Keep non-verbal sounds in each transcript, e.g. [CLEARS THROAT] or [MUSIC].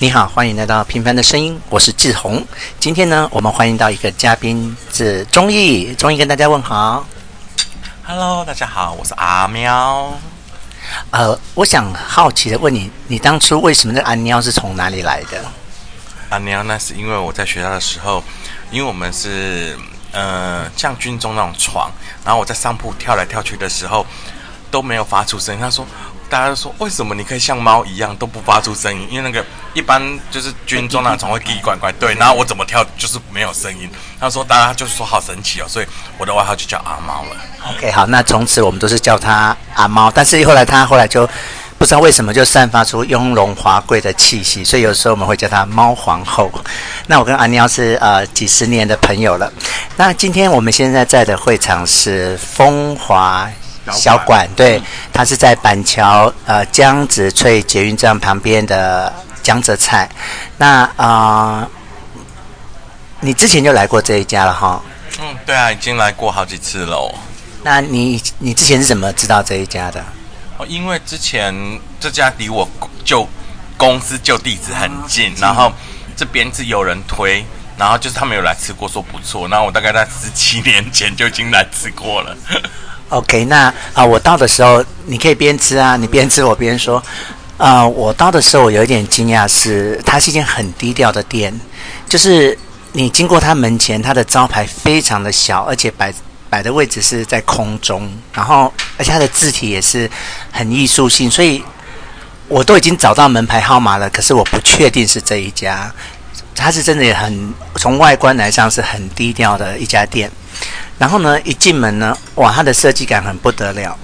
你好，欢迎来到《平凡的声音》，我是志宏。今天呢，我们欢迎到一个嘉宾是钟毅，钟毅跟大家问好。Hello，大家好，我是阿喵。呃，我想好奇的问你，你当初为什么这阿喵是从哪里来的？阿喵，那是因为我在学校的时候，因为我们是呃像军中那种床，然后我在上铺跳来跳去的时候都没有发出声音。他说。大家都说，为什么你可以像猫一样都不发出声音？因为那个一般就是军中那种会叽管管，对。然后我怎么跳就是没有声音。他说，大家就是说好神奇哦，所以我的外号就叫阿猫了。[LAUGHS] OK，好，那从此我们都是叫他阿猫。但是后来他后来就不知道为什么就散发出雍容华贵的气息，所以有时候我们会叫他猫皇后。那我跟阿喵是呃几十年的朋友了。那今天我们现在在的会场是风华。小馆对，它是在板桥呃江子翠捷运站旁边的江浙菜。那啊、呃，你之前就来过这一家了哈？嗯，对啊，已经来过好几次了哦。那你你之前是怎么知道这一家的？哦，因为之前这家离我就公司就地址很近，然后这边是有人推，然后就是他们有来吃过，说不错。然后我大概在十七年前就已经来吃过了。OK，那啊、我到的时候你可以边吃啊，你边吃我边说。啊、我到的时候我有一点惊讶是，是它是一间很低调的店，就是你经过它门前，它的招牌非常的小，而且摆摆的位置是在空中，然后而且它的字体也是很艺术性，所以我都已经找到门牌号码了，可是我不确定是这一家。它是真的也很从外观来上是很低调的一家店。然后呢，一进门呢，哇，它的设计感很不得了。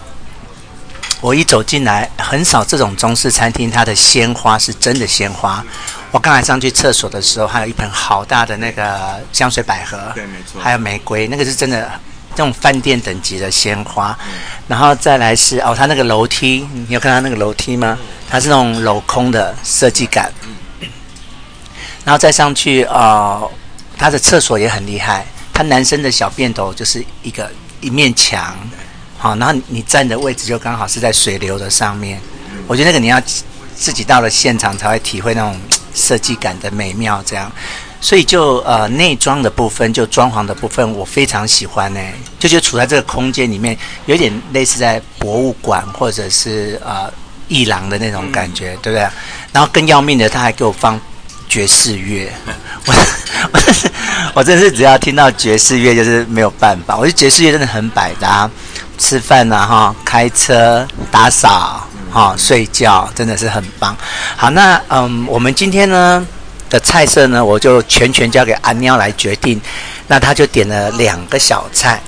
我一走进来，很少这种中式餐厅，它的鲜花是真的鲜花。我刚才上去厕所的时候，还有一盆好大的那个香水百合，对，没错，还有玫瑰，那个是真的这种饭店等级的鲜花。然后再来是哦，它那个楼梯，你有看到那个楼梯吗？它是那种镂空的设计感。然后再上去哦，它的厕所也很厉害。他男生的小便斗就是一个一面墙，好，然后你站的位置就刚好是在水流的上面。我觉得那个你要自己到了现场才会体会那种设计感的美妙，这样。所以就呃内装的部分，就装潢的部分，我非常喜欢呢。就觉得处在这个空间里面，有点类似在博物馆或者是呃艺廊的那种感觉，对不对？然后更要命的，他还给我放爵士乐。我 [LAUGHS] 我真 [LAUGHS] 是只要听到爵士乐就是没有办法，我觉得爵士乐真的很百搭，吃饭呐哈，开车、打扫哈、睡觉真的是很棒。好，那嗯，我们今天呢的菜色呢，我就全权交给阿喵来决定。那他就点了两个小菜，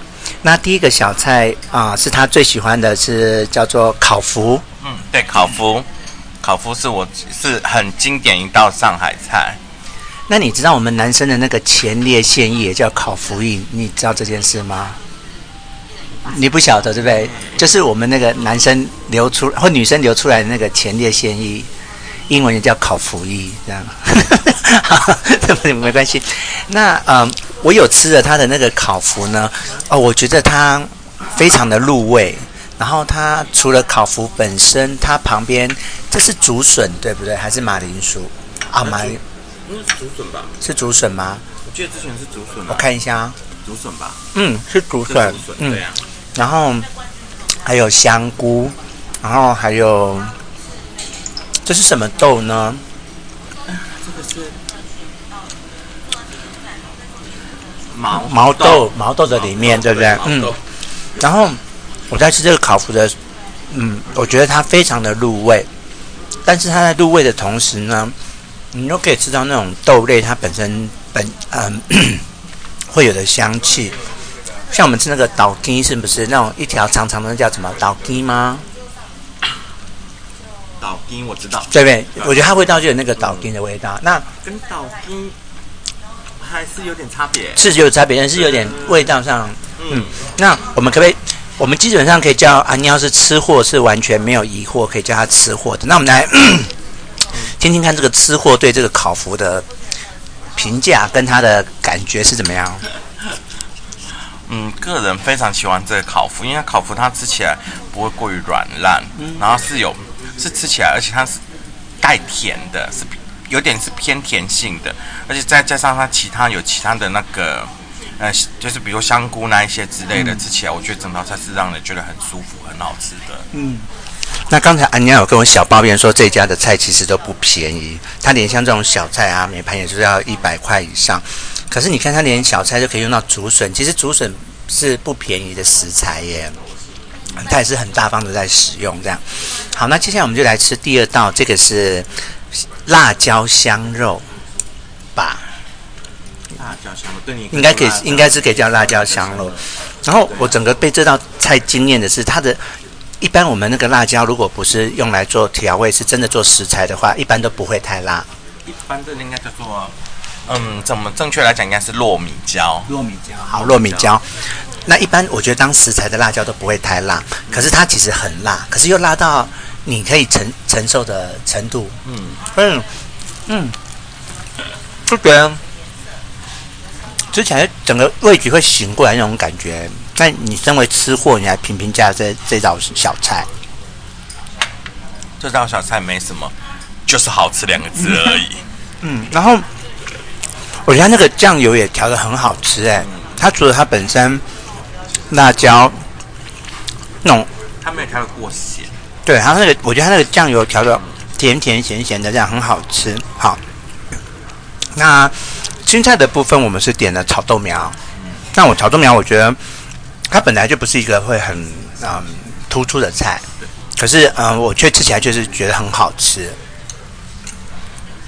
那第一个小菜啊是他最喜欢的是叫做烤麸。嗯，对，烤麸，烤麸是我是很经典一道上海菜。那你知道我们男生的那个前列腺液叫烤麸液，你知道这件事吗？你不晓得对不对？就是我们那个男生流出或女生流出来的那个前列腺液，英文也叫烤麸液，这样。[LAUGHS] 好，没关系。那嗯，我有吃了他的那个烤麸呢，哦，我觉得它非常的入味。然后它除了烤麸本身，它旁边这是竹笋对不对？还是马铃薯？啊，马铃。嗯，竹笋吧？是竹笋吗？我记得之前是竹笋。我看一下啊，竹笋吧？嗯，是竹笋。笋嗯，对呀、啊。然后还有香菇，然后还有这是什么豆呢？这个是毛毛豆，毛豆的里面，对不对？嗯。然后我在吃这个烤麸的，嗯，我觉得它非常的入味，但是它在入味的同时呢。你都可以吃到那种豆类它本身本嗯 [CLEARS THROAT] 会有的香气，像我们吃那个豆羹是不是那种一条长长的那叫什么豆羹吗？豆羹我知道，对不对？我觉得它味道就有那个豆羹的味道。嗯、那跟倒羹还是有点差别，是有差别，但是有点味道上，嗯。嗯那我们可不可以？我们基本上可以叫阿喵是吃货，是完全没有疑惑，可以叫他吃货的。那我们来。[COUGHS] 听听看这个吃货对这个烤麸的评价跟他的感觉是怎么样？嗯，个人非常喜欢这个烤麸，因为烤麸它吃起来不会过于软烂，然后是有是吃起来，而且它是带甜的，是有点是偏甜性的，而且再加上它其他有其他的那个，呃，就是比如香菇那一些之类的，嗯、吃起来我觉得整道菜是让人觉得很舒服、很好吃的。嗯，那刚才安妮有跟我小抱怨说，这家的菜其实都不便宜，他连像这种小菜啊，每盘也是要一百块以上。可是你看，他连小菜就可以用到竹笋，其实竹笋是不便宜的食材耶。他也是很大方的在使用这样。好，那接下来我们就来吃第二道，这个是辣椒香肉吧？辣椒香肉，对你应该可以，应该是可以叫辣椒香了。然后我整个被这道菜惊艳的是，它的一般我们那个辣椒，如果不是用来做调味，是真的做食材的话，一般都不会太辣。一般这应该叫做，嗯，怎么正确来讲，应该是糯米椒。糯米椒，好，糯米椒。那一般我觉得当食材的辣椒都不会太辣，可是它其实很辣，可是又辣到你可以承承受的程度。嗯嗯嗯，就觉得吃起来整个味觉会醒过来那种感觉。那你身为吃货，你来评评价这这道小菜。这道小菜没什么，就是好吃两个字而已。[LAUGHS] 嗯，然后我觉得那个酱油也调的很好吃哎，它除了它本身。辣椒，那种它没有调的过咸，对，它那个我觉得它那个酱油调的甜甜咸咸的，这样很好吃。好，那青菜的部分我们是点了炒豆苗。那我炒豆苗，我觉得它本来就不是一个会很嗯突出的菜，可是嗯，我却吃起来就是觉得很好吃。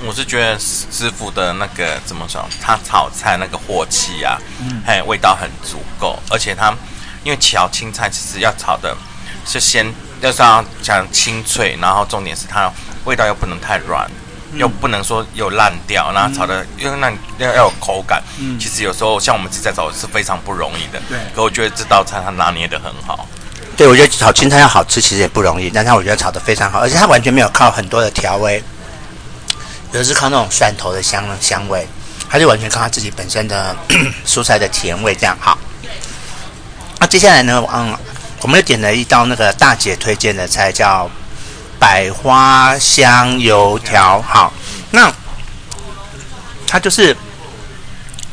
我是觉得师傅的那个怎么说？他炒菜那个火气啊，嗯，嘿，味道很足够，而且他因为炒青菜其实要炒的是先要是要讲清脆，然后重点是它味道又不能太软，嗯、又不能说又烂掉，然后炒的因为那要要有口感。嗯，其实有时候像我们自己在炒是非常不容易的。对，可我觉得这道菜它拿捏的很好。对，我觉得炒青菜要好吃其实也不容易，但是我觉得炒的非常好，而且它完全没有靠很多的调味。有的是靠那种蒜头的香香味，它就完全靠它自己本身的 [COUGHS] 蔬菜的甜味这样好。那接下来呢，嗯，我们又点了一道那个大姐推荐的菜，叫百花香油条。好，那它就是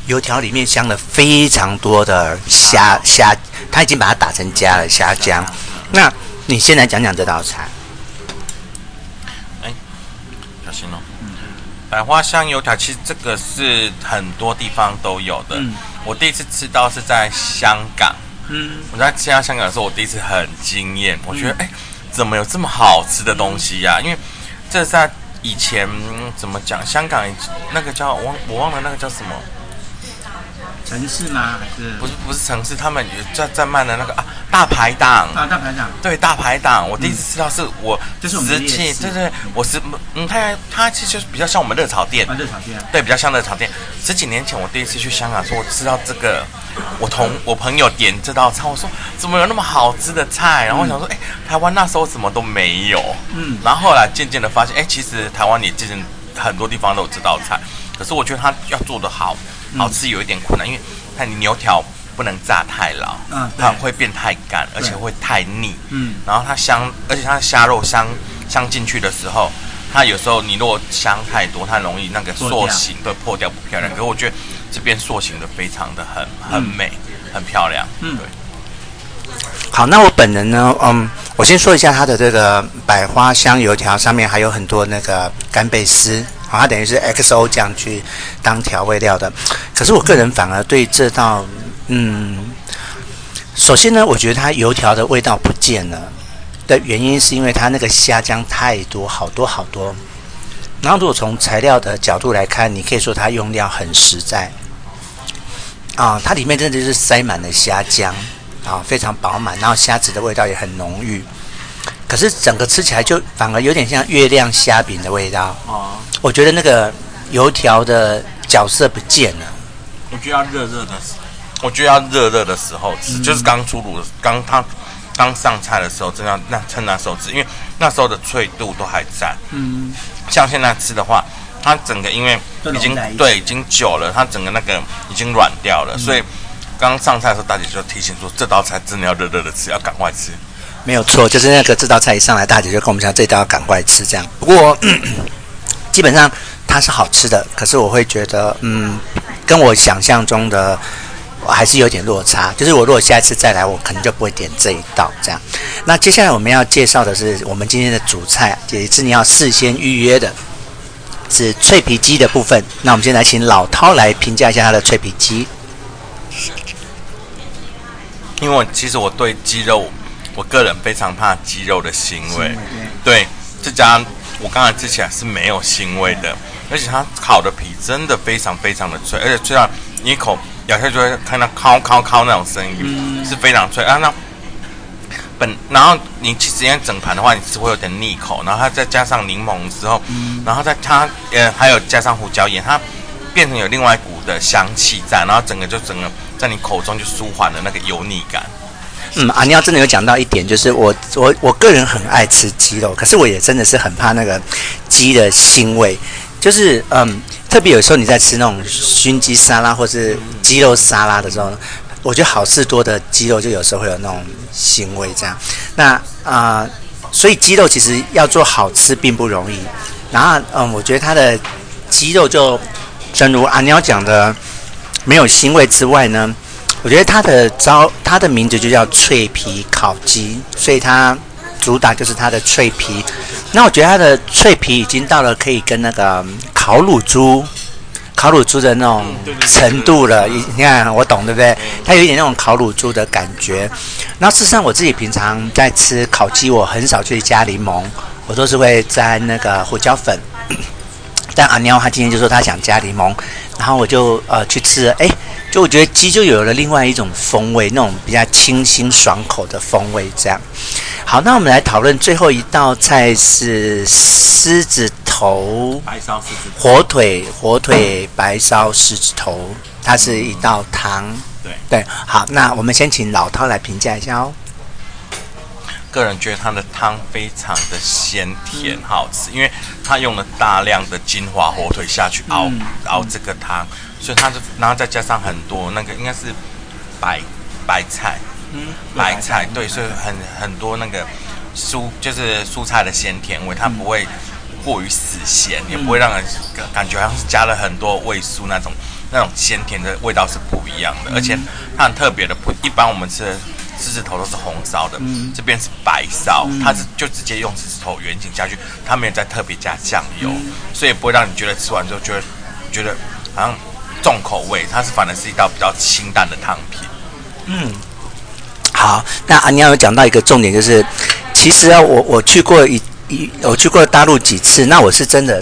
油条里面镶了非常多的虾虾，它已经把它打成浆了虾浆。那你先来讲讲这道菜。小心哦百花香油条，其实这个是很多地方都有的。嗯、我第一次吃到是在香港。嗯，我在吃到香港的时候，我第一次很惊艳。我觉得，哎、嗯，怎么有这么好吃的东西呀、因为这是在以前怎么讲？香港那个叫我忘我忘了那个叫什么。城市吗？还是不是？不是城市，他们有在在卖的那个啊，大排档啊，大排档。对，大排档。我第一次知道是我实际，对对，我是嗯，它它其实比较像我们热炒店啊，热炒店。对，比较像热炒店。十几年前我第一次去香港，说我吃到这个，我同我朋友点这道菜，我说怎么有那么好吃的菜？然后我想说，哎，台湾那时候什么都没有。嗯。然后后来渐渐的发现，哎，其实台湾也渐渐很多地方都有这道菜，可是我觉得他要做的好。好吃有一点困难，因为它你牛条不能炸太老，嗯，它会变太干，而且会太腻，嗯，然后它香，而且它的虾肉香香进去的时候，它有时候你如果香太多，它容易那个塑形，对，破掉不漂亮。可是我觉得这边塑形的非常的很很美，很漂亮，嗯，对。好，那我本人呢，嗯，我先说一下它的这个百花香油条，上面还有很多那个干贝丝。好，它等于是 XO 酱去当调味料的。可是我个人反而对这道，嗯，首先呢，我觉得它油条的味道不见了的原因，是因为它那个虾浆太多，好多好多。然后如果从材料的角度来看，你可以说它用料很实在。啊，它里面真的是塞满了虾浆，啊，非常饱满，然后虾子的味道也很浓郁。可是整个吃起来就反而有点像月亮虾饼的味道哦。我觉得那个油条的角色不见了。我觉得要热热的，我觉得要热热的时候吃，嗯、就是刚出炉、刚它刚上菜的时候，真要那趁那时候吃，因为那时候的脆度都还在。嗯。像现在吃的话，它整个因为已经对已经久了，它整个那个已经软掉了，嗯、所以刚上菜的时候，大姐就提醒说，这道菜真的要热热的吃，要赶快吃。没有错，就是那个这道菜一上来，大姐就跟我们讲，这道要赶快吃这样。不过基本上它是好吃的，可是我会觉得，嗯，跟我想象中的我还是有点落差。就是我如果下一次再来，我可能就不会点这一道这样。那接下来我们要介绍的是我们今天的主菜，也是你要事先预约的，是脆皮鸡的部分。那我们先来请老涛来评价一下它的脆皮鸡。因为我其实我对鸡肉，我个人非常怕鸡肉的腥味。对，这家我刚才吃起来是没有腥味的，而且它烤的皮真的非常非常的脆，而且脆到你一口咬下去就会看到烤烤烤那种声音，是非常脆啊。那本然后你其实因为整盘的话，你是会有点腻口，然后它再加上柠檬之后，然后再它呃还有加上胡椒盐，它变成有另外一股的香气在，然后整个就整个。在你口中就舒缓了那个油腻感。嗯，阿尿真的有讲到一点，就是我我我个人很爱吃鸡肉，可是我也真的是很怕那个鸡的腥味。就是嗯，特别有时候你在吃那种熏鸡沙拉或是鸡肉沙拉的时候，我觉得好事多的鸡肉就有时候会有那种腥味。这样，那啊、所以鸡肉其实要做好吃并不容易。然后嗯，我觉得它的鸡肉就正如阿尿讲的。没有腥味之外呢，我觉得它的招，它的名字就叫脆皮烤鸡，所以它主打就是它的脆皮。那我觉得它的脆皮已经到了可以跟那个烤乳猪、烤乳猪的那种程度了。你看，我懂对不对？它有一点那种烤乳猪的感觉。然后事实上，我自己平常在吃烤鸡，我很少去加柠檬，我都是会沾那个胡椒粉。但阿喵他今天就说他想加柠檬。然后我就呃去吃了，哎，就我觉得鸡就有了另外一种风味，那种比较清新爽口的风味。这样，好，那我们来讨论最后一道菜是狮子头白烧狮子火腿，火腿白烧狮子头，它是一道汤。对对，好，那我们先请老涛来评价一下哦。个人觉得它的汤非常的鲜甜好吃，因为它用了大量的金华火腿下去熬熬这个汤，所以它是然后再加上很多那个应该是白白菜，嗯，白菜对，所以很很多那个蔬就是蔬菜的鲜甜味，它不会过于死咸，也不会让人感觉好像是加了很多味素那种那种鲜甜的味道是不一样的，而且它很特别的，不一般我们吃的。狮子头都是红烧的，嗯、这边是白烧，嗯、它是就直接用狮子头原景下去，它没有再特别加酱油，嗯、所以不会让你觉得吃完之后觉得觉得好像重口味，它是反而是一道比较清淡的汤品。嗯，好，那阿娘有讲到一个重点，就是其实啊，我我去过一一我去过大陆几次，那我是真的。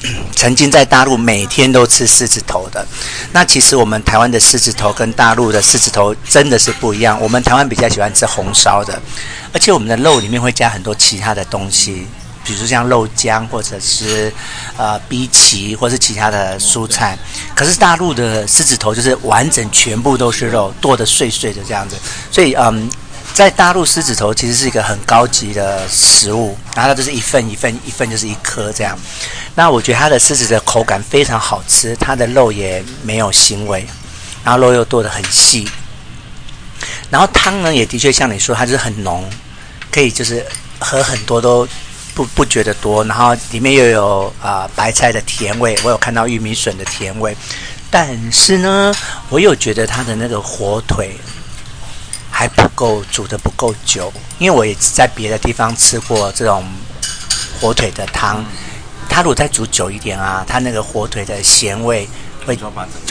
[COUGHS] 曾经在大陆每天都吃狮子头的，那其实我们台湾的狮子头跟大陆的狮子头真的是不一样。我们台湾比较喜欢吃红烧的，而且我们的肉里面会加很多其他的东西，比如像肉浆或者是呃荸荠或是其他的蔬菜。可是大陆的狮子头就是完整全部都是肉，剁得碎碎的这样子，所以嗯。在大陆，狮子头其实是一个很高级的食物，然后它就是一份一份一份就是一颗这样。那我觉得它的狮子的口感非常好吃，它的肉也没有腥味，然后肉又剁得很细。然后汤呢也的确像你说，它就是很浓，可以就是喝很多都不不觉得多。然后里面又有啊、呃、白菜的甜味，我有看到玉米笋的甜味，但是呢，我又觉得它的那个火腿。还不够煮的不够久，因为我也在别的地方吃过这种火腿的汤，它如果再煮久一点啊，它那个火腿的咸味会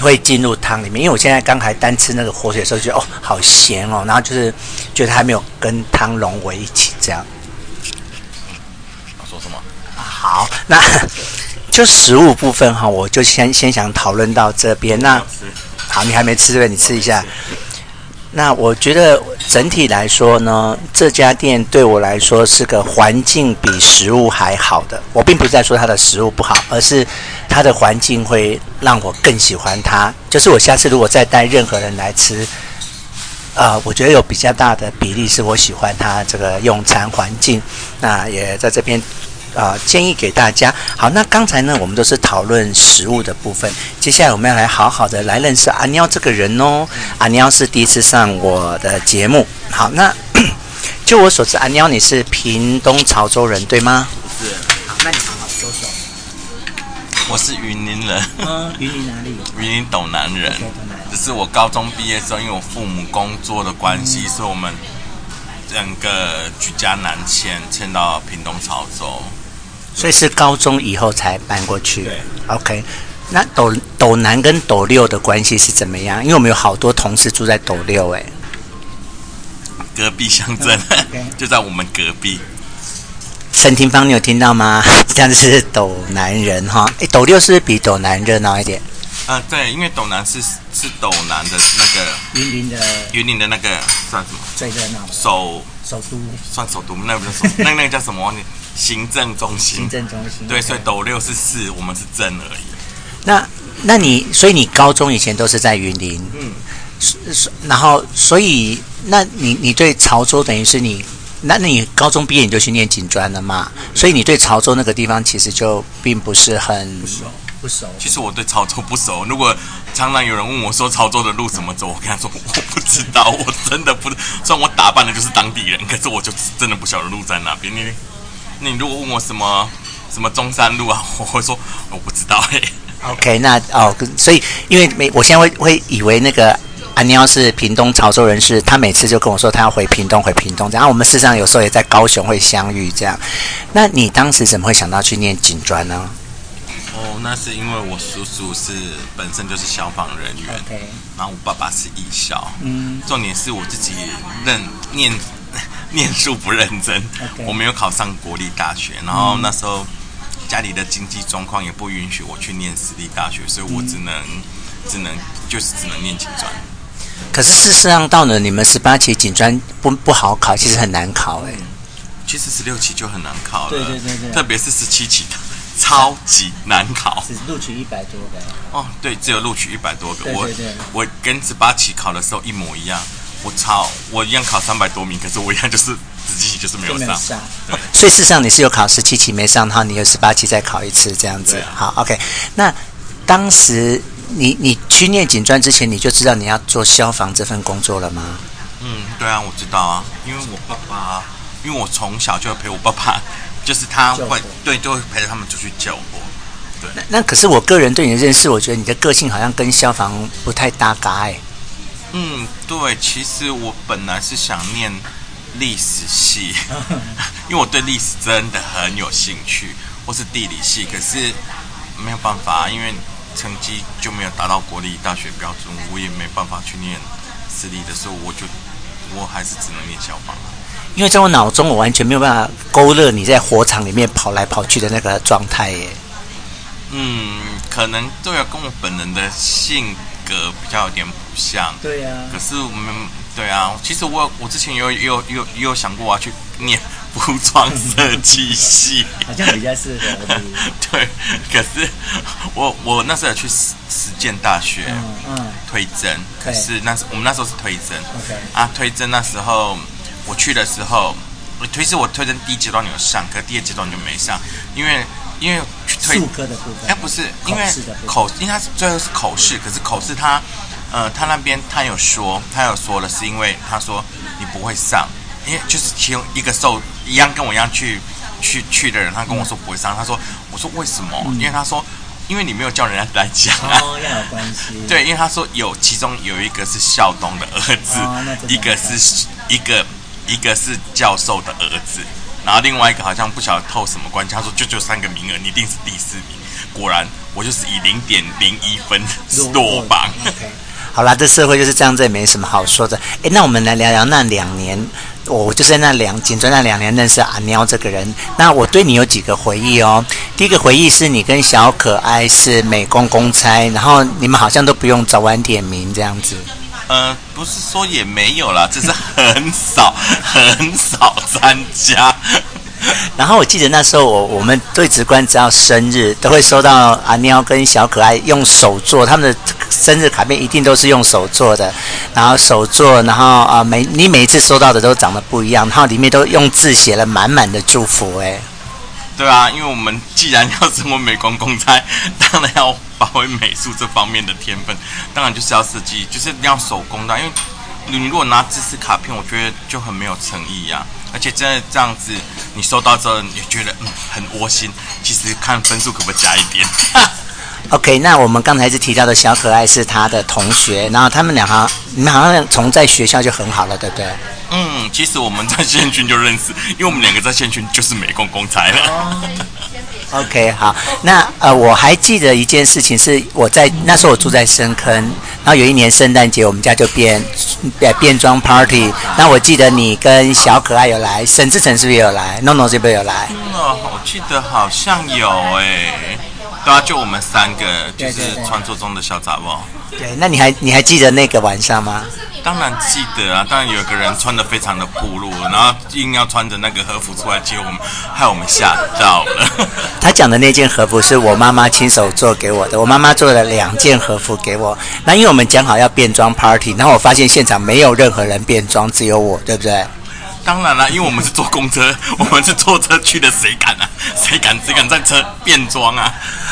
会进入汤里面。因为我现在刚才单吃那个火腿的时候，觉得哦好咸哦，然后就是觉得还没有跟汤融为一起这样。好，那 [LAUGHS] 就食物部分哈，我就先先想讨论到这边。那好，你还没吃对？你吃一下。那我觉得整体来说呢，这家店对我来说是个环境比食物还好的。我并不是在说它的食物不好，而是它的环境会让我更喜欢它。就是我下次如果再带任何人来吃，呃，我觉得有比较大的比例是我喜欢它这个用餐环境。那也在这边。啊、呃，建议给大家。好，那刚才呢，我们都是讨论食物的部分。接下来我们要来好好的来认识阿喵这个人哦。阿喵是第一次上我的节目。好，那 [COUGHS] 就我所知，阿喵你是屏东潮州人对吗？是。好，那你好好说说。我是云林人。嗯，云林哪里？云林斗南人。只是我高中毕业之后，因为我父母工作的关系，嗯、所以我们整个举家南迁，迁到屏东潮州。所以是高中以后才搬过去。对，OK。那斗斗南跟斗六的关系是怎么样？因为我们有好多同事住在斗六，哎，隔壁乡镇，[LAUGHS] 就在我们隔壁。陈廷芳，你有听到吗？[LAUGHS] 这样子是斗南人哈。哎，斗六是不是比斗南热闹一点？啊、呃，对，因为斗南是是斗南的那个云林的云林的那个算什么？最热闹首首都算首都，那不是首那那个叫什么？行政中心。行政中心。对，所以斗六是市，我们是镇而已。那那你所以你高中以前都是在云林，嗯，然后所以那你你对潮州等于是你。那那你高中毕业你就去念警专了嘛？所以你对潮州那个地方其实就并不是很不熟，不熟。其实我对潮州不熟。如果常常有人问我说潮州的路怎么走，我跟他说我不知道，我真的不。虽然我打扮的就是当地人，可是我就真的不晓得路在哪边。你你如果问我什么什么中山路啊，我会说我不知道嘿。OK，那哦，所以因为每我现在会会以为那个。阿喵是屏东潮州人士，他每次就跟我说他要回屏东，回屏东。然后我们事实上有时候也在高雄会相遇，这样。那你当时怎么会想到去念警专呢？哦，那是因为我叔叔是本身就是消防人员，Okay. 然后我爸爸是义校。嗯，重点是我自己认念 [LAUGHS] 念书不认真，Okay. 我没有考上国立大学。然后那时候家里的经济状况也不允许我去念私立大学，所以我只能、嗯、只能就是只能念警专。可是事实上，到了你们十八期警专不不好考，其实很难考哎。其实十六期就很难考了，对对对对，特别是十七期的 [LAUGHS] 超级难考，只录取一百多个。哦，对，只有录取一百多个。对对对，我我跟十八期考的时候一模一样，我操我一样考三百多名，可是我一样就是十七期就是没有上。[LAUGHS] 所以事实上你是有考十七期没上，然后你有十八期再考一次这样子。啊、好，OK。那当时。你你去念警专之前，你就知道你要做消防这份工作了吗？嗯，对啊，我知道啊，因为我爸爸，因为我从小就陪我爸爸，就是他会 [LAUGHS] 对，就会陪着他们出去救火。对，那那可是我个人对你的认识，我觉得你的个性好像跟消防不太搭嘎哎。嗯，对，其实我本来是想念历史系，[LAUGHS] 因为我对历史真的很有兴趣，或是地理系，可是没有办法，因为。成绩就没有达到国立大学标准，我也没办法去念私立的时候，我就我还是只能念消防。因为在我脑中，我完全没有办法勾勒你在火场里面跑来跑去的那个状态耶。嗯，可能都要跟我本人的性格比较有点不像。对呀、啊。可是我们对啊，其实我我之前有有有也有想过我要去念。服装设计系好像比较适合。[LAUGHS] 对，可是我我那时候去实实践大学，嗯，嗯推甄，可是那时我们那时候是推甄，OK 啊，推甄那时候我去的时候，我推是我推甄第一阶段有上，可是第二阶段就没上，因为因为推术科的部分，哎不是，因为口，因为它是最后是口试，可是口试他呃他那边他有说他有说了，是因为他说你不会上。因为就是其中一个受一样跟我一样去去去的人，他跟我说不会上。他说：“我说为什么？因为他说，因为你没有叫人家来讲啊。哦，要有关系。[LAUGHS] 对，因为他说有其中有一个是校东的儿子，一个是一个一个是教授的儿子，然后另外一个好像不晓得透什么关系。他说就就三个名额，你一定是第四名。果然，我就是以零点零一分落榜。好啦，这社会就是这样，这也没什么好说的。诶，那我们来聊聊那两年。”我就是在那两紧追那两年认识阿喵这个人。那我对你有几个回忆哦。第一个回忆是你跟小可爱是美工公差，然后你们好像都不用早晚点名这样子。呃，不是说也没有啦，只是很少 [LAUGHS] 很少参加。[LAUGHS] 然后我记得那时候我我们对职官只要生日都会收到阿喵跟小可爱用手做他们的生日卡片，一定都是用手做的。然后手做，然后啊每你每一次收到的都长得不一样，然后里面都用字写了满满的祝福。哎，对啊，因为我们既然要成为美工公差，当然要发挥美术这方面的天分，当然就是要设计，就是要手工的，因为。你如果拿知识卡片，我觉得就很没有诚意呀、而且真的这样子，你收到之后，你觉得嗯很窝心。其实看分数可不可以加一点。[LAUGHS] OK，那我们刚才是提到的小可爱是他的同学，然后他们俩好，你们好像从在学校就很好了，对不对？嗯，其实我们在线群就认识，因为我们两个在线群就是美工公差了。Oh. OK，好，那呃，我还记得一件事情，是我在那时候我住在深坑，然后有一年圣诞节我们家就变变变装 party，那我记得你跟小可爱有来，沈志成是不是有来？NONO 这边有来？嗯，我记得好像有诶、对啊，就我们三个，就是传说中的小杂包。对，那你还你还记得那个晚上吗？当然记得啊，当然有个人穿的非常的暴露，然后硬要穿着那个和服出来接我们，害我们吓到了。[LAUGHS] 他讲的那件和服是我妈妈亲手做给我的，我妈妈做了两件和服给我。那因为我们讲好要变装 party，然后我发现现场没有任何人变装，只有我，对不对？当然了，因为我们是坐公车，[LAUGHS] 我们是坐车去的，谁敢啊？谁敢？谁敢在车变装啊？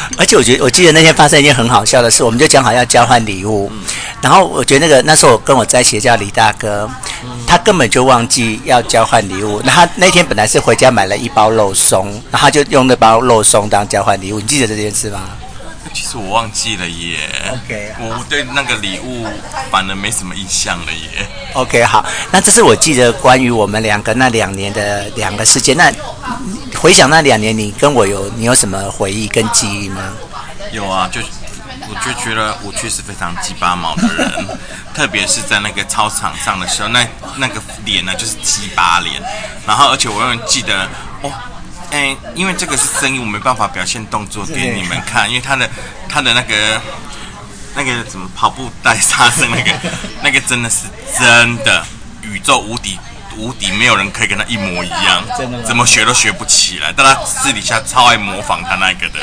[LAUGHS] 而且我觉得，我记得那天发生一件很好笑的事，我们就讲好要交换礼物，嗯、然后我觉得那个那时候我跟我在一起的叫李大哥，嗯、他根本就忘记要交换礼物。那他那天本来是回家买了一包肉松，然后他就用那包肉松当交换礼物。你记得这件事吗？其实我忘记了耶。OK，我对那个礼物反而没什么印象了耶。OK，好，那这是我记得关于我们两个那两年的两个事件。那回想那两年，你跟我有你有什么回忆跟记忆吗？有啊，就我就觉得我确实非常鸡巴毛的人，特别是在那个操场上的时候，那那个脸呢就是鸡巴脸，然后而且我永远记得哦。哎，因为这个是声音，我没办法表现动作给你们看，因为他的他的那个那个怎么跑步带沙声那个 [LAUGHS] 那个真的是真的宇宙无敌无敌，没有人可以跟他一模一样，怎么学都学不起来。但他私底下超爱模仿他那个的。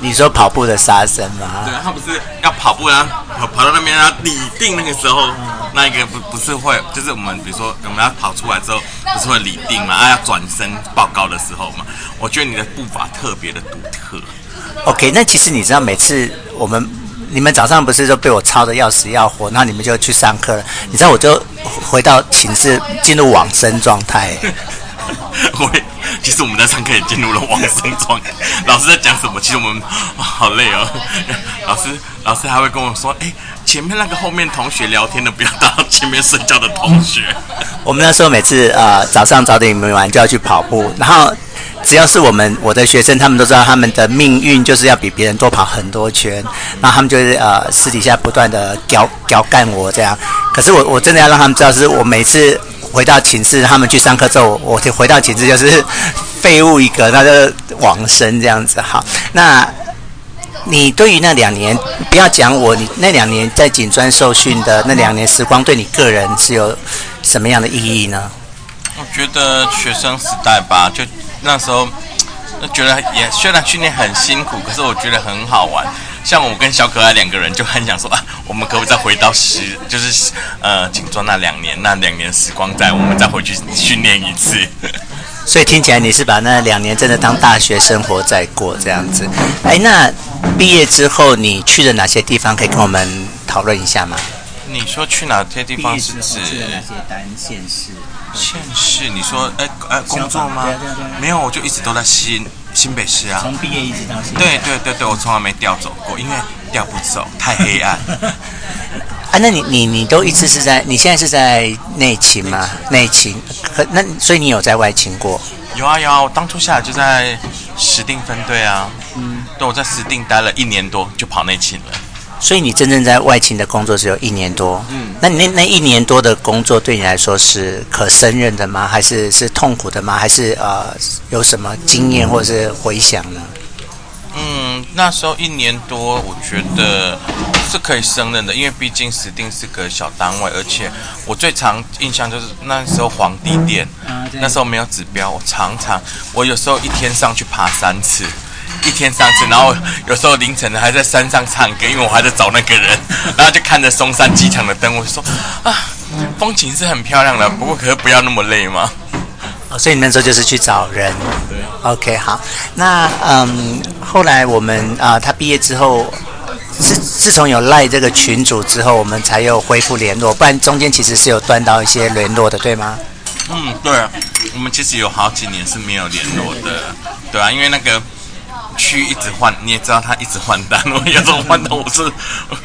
你说跑步的沙声吗？对，他不是要跑步啊，跑跑到那边啊，拟定那个时候，那一个不不是会，就是我们比如说我们要跑出来之后，不是会理定嘛，啊要转身报告的时候嘛，我觉得你的步伐特别的独特。OK，那其实你知道，每次我们你们早上不是都被我操得要死要活，那你们就去上课了，你知道我就回到寝室进入往生状态。[LAUGHS] 我其实我们在上课也进入了往生状态。[LAUGHS] 老师在讲什么？其实我们、[LAUGHS] 哦、好累哦。老师，老师还会跟我说：“哎，前面那个后面同学聊天的，不要打扰前面睡觉的同学。”我们那时候每次呃早上早点没完就要去跑步，然后只要是我们我的学生，他们都知道他们的命运就是要比别人多跑很多圈，然后他们就是呃私底下不断的屌屌干我这样。可是我我真的要让他们知道，是我每次。回到寝室，他们去上课之后，我就回到寝室就是 [LAUGHS] 废物一个，那就往生这样子。好，那你对于那两年，不要讲我，你那两年在警专受训的那两年时光，对你个人是有什么样的意义呢？我觉得学生时代吧，就那时候，觉得也虽然训练很辛苦，可是我觉得很好玩。像我跟小可爱两个人就很想说啊，我们可不可以再回到时，就是呃，警专那两年，那两年时光在，我们再回去训练一次。[LAUGHS] 所以听起来你是把那两年真的当大学生活在过这样子。哎，那毕业之后你去了哪些地方？可以跟我们讨论一下吗？你说去哪些地方是指？去了哪些单县市？县市？你说哎哎工作吗？没有，我就一直都在新。新北市啊，从毕业一直到现在。对对对对，我从来没调走过，因为调不走，太黑暗。[LAUGHS] 啊，那你你你都一直是在，你现在是在内勤吗？内勤，可那所以你有在外勤过？有啊有啊，我当初下来就在石定分队啊，嗯，对，我在石定待了一年多，就跑内勤了。所以你真正在外勤的工作只有一年多，嗯，那你那那一年多的工作对你来说是可胜任的吗？还是是痛苦的吗？还是呃有什么经验或者是回想呢？嗯，那时候一年多，我觉得是可以胜任的，因为毕竟石定是个小单位，而且我最常印象就是那时候皇帝殿，那时候没有指标，我常常我有时候一天上去爬三次。一天三次，然后有时候凌晨还在山上唱歌，因为我还在找那个人，[LAUGHS] 然后就看着松山机场的灯，我就说啊，风景是很漂亮的，不过可是不要那么累嘛。哦，所以你那时候就是去找人。对。OK，好，那嗯，后来我们啊，他毕业之后，自自从有赖这个群主之后，我们才又恢复联络，不然中间其实是有断到一些联络的，对吗？嗯，对啊，我们其实有好几年是没有联络的，对啊，因为那个区一直换，你也知道他一直换单，我有时候换到我是，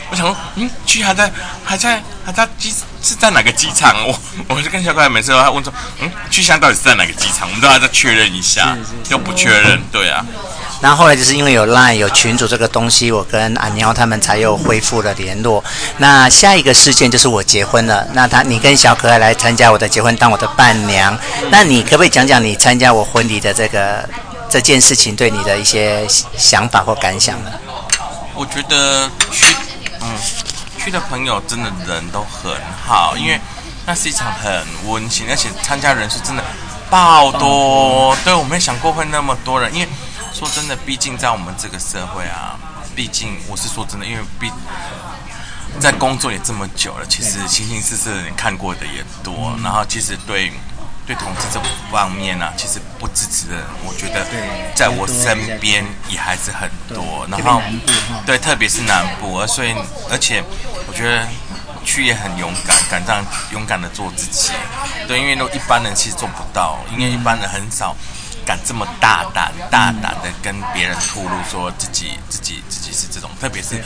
我想说，嗯，区还在，还在，还在机是在哪个机场？我我就跟小可爱每次都问说，嗯，区现在到底是在哪个机场？我们都还在确认一下，又不确认，对啊。然后后来就是因为有 Line 有群主这个东西，我跟阿喵他们才又恢复了联络。那下一个事件就是我结婚了。那他你跟小可爱来参加我的结婚，当我的伴娘。那你可不可以讲讲你参加我婚礼的这个这件事情对你的一些想法或感想呢？我觉得去嗯去的朋友真的人都很好，因为那是一场很温馨，而且参加人数真的爆多。对，我没想过会那么多人，因为。说真的，毕竟在我们这个社会啊，毕竟我是说真的，因为毕在工作也这么久了，其实形形色色的人看过的也多，然后其实对对同志这方面啊，其实不支持的人，我觉得在我身边也还是很多。然后对，特别是南部，而所以而且我觉得去也很勇敢，敢这样勇敢的做自己。对，因为都一般人其实做不到，因为一般人很少。敢这么大胆、大胆的跟别人吐露，说自己、自己、自己是这种，特别是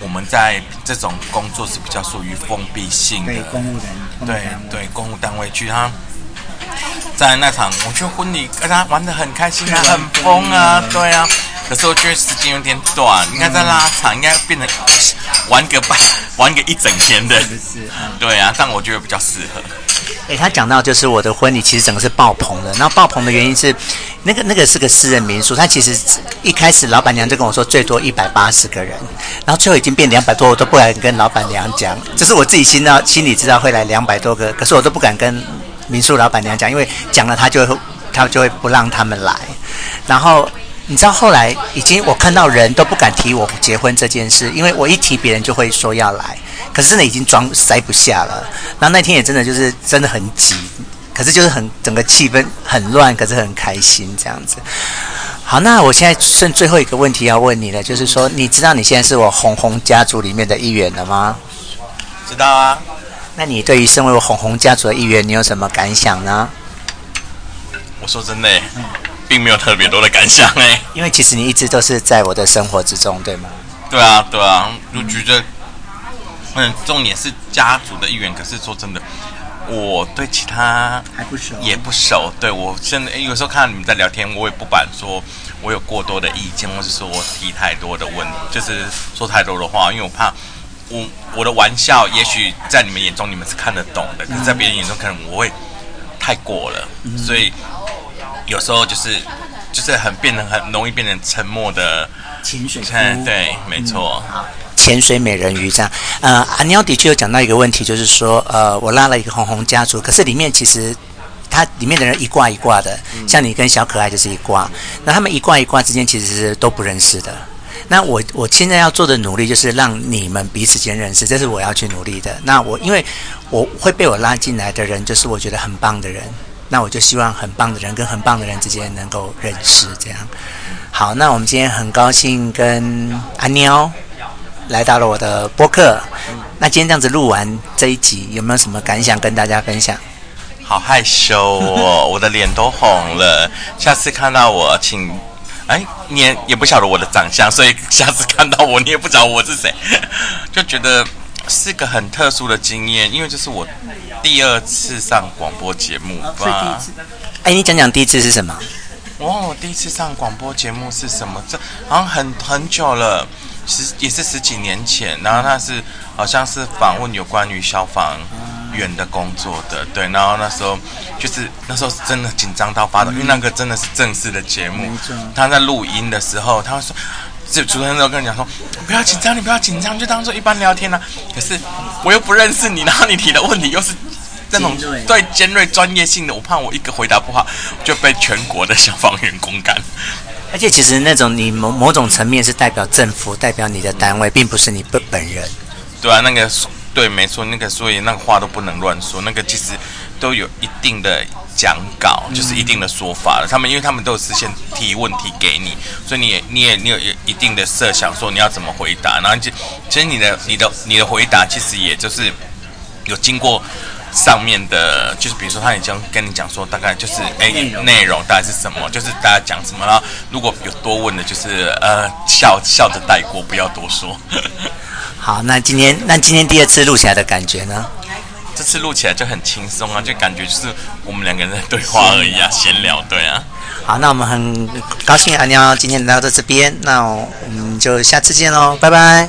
我们在这种工作是比较属于封闭性的。对公务人，对对公务单位去，他在那场，我觉得婚礼跟他玩的很开心啊，很疯啊，对啊。可是我觉得时间有点短，应该再拉长，应该变成玩个半，[LAUGHS] 玩个一整天的。对啊，但我觉得比较适合。诶，他讲到就是我的婚礼其实整个是爆棚的，然后爆棚的原因是，那个那个是个私人民宿，他其实一开始老板娘就跟我说最多一百八十个人，然后最后已经变两百多，我都不敢跟老板娘讲，就是我自己心到心里知道会来两百多个，可是我都不敢跟民宿老板娘讲，因为讲了他就会他就会不让他们来，然后你知道后来已经我看到人都不敢提我结婚这件事，因为我一提别人就会说要来。可是真的已经装塞不下了，然后那天也真的就是真的很挤，可是就是很整个气氛很乱，可是很开心这样子。好，那我现在剩最后一个问题要问你了，就是说，你知道你现在是我红红家族里面的一员了吗？知道啊。那你对于身为我红红家族的一员，你有什么感想呢？我说真的，并没有特别多的感想哎，因为其实你一直都是在我的生活之中，对吗？对啊，对啊，就觉得。嗯，重点是家族的一员。可是说真的，我对其他还不熟，也不熟。对我现在有时候看到你们在聊天，我也不敢说我有过多的意见，或是说我提太多的问题，就是说太多的话，因为我怕我我的玩笑，也许在你们眼中你们是看得懂的，可是在别人眼中可能我会太过了，所以有时候就是就是很变得很容易变成沉默的潜水。对，没错。嗯潜水美人鱼这样，呃，阿喵的确有讲到一个问题，就是说，呃，我拉了一个红红家族，可是里面其实它里面的人一挂一挂的，像你跟小可爱就是一挂，那他们一挂一挂之间其实是都不认识的。那我我现在要做的努力就是让你们彼此间认识，这是我要去努力的。那我因为我会被我拉进来的人，就是我觉得很棒的人，那我就希望很棒的人跟很棒的人之间能够认识，这样。好，那我们今天很高兴跟阿喵。来到了我的播客，那今天这样子录完这一集，有没有什么感想跟大家分享？好害羞哦，我的脸都红了。下次看到我，请，哎，你也也不晓得我的长相，所以下次看到我，你也不知道我是谁，[LAUGHS] 就觉得是个很特殊的经验，因为这是我第二次上广播节目吧。哎，你讲讲第一次是什么？哦，我第一次上广播节目是什么？这好像很很久了。十也是十几年前，然后那是好像是访问有关于消防员的工作的，对，然后那时候就是那时候是真的紧张到发抖，因为那个真的是正式的节目。他在录音的时候，他会说，就主持人都跟你讲说，不要紧张，你不要紧张，就当做一般聊天啊。可是我又不认识你，然后你提的问题又是那种对尖锐专业性的，我怕我一个回答不好，就被全国的消防员公干。而且其实那种你某某种层面是代表政府，代表你的单位，并不是你本本人。对啊，那个对，没错，那个所以那个话都不能乱说。那个其实都有一定的讲稿，就是一定的说法了。他们因为他们都有事先提问题给你，所以你也你也你有一定的设想，说你要怎么回答。然后就其实你的你的你的回答，其实也就是有经过上面的，就是比如说他已经跟你讲说，大概就是哎内容大概是什么，就是大家讲什么。然后如果有多问的，就是呃笑笑着带过，不要多说。好，那今天那今天第二次录起来的感觉呢？这次录起来就很轻松啊，就感觉就是我们两个人在对话而已啊，闲聊，对啊。好，那我们很高兴阿喵今天来到这边，那我们就下次见喽，拜拜。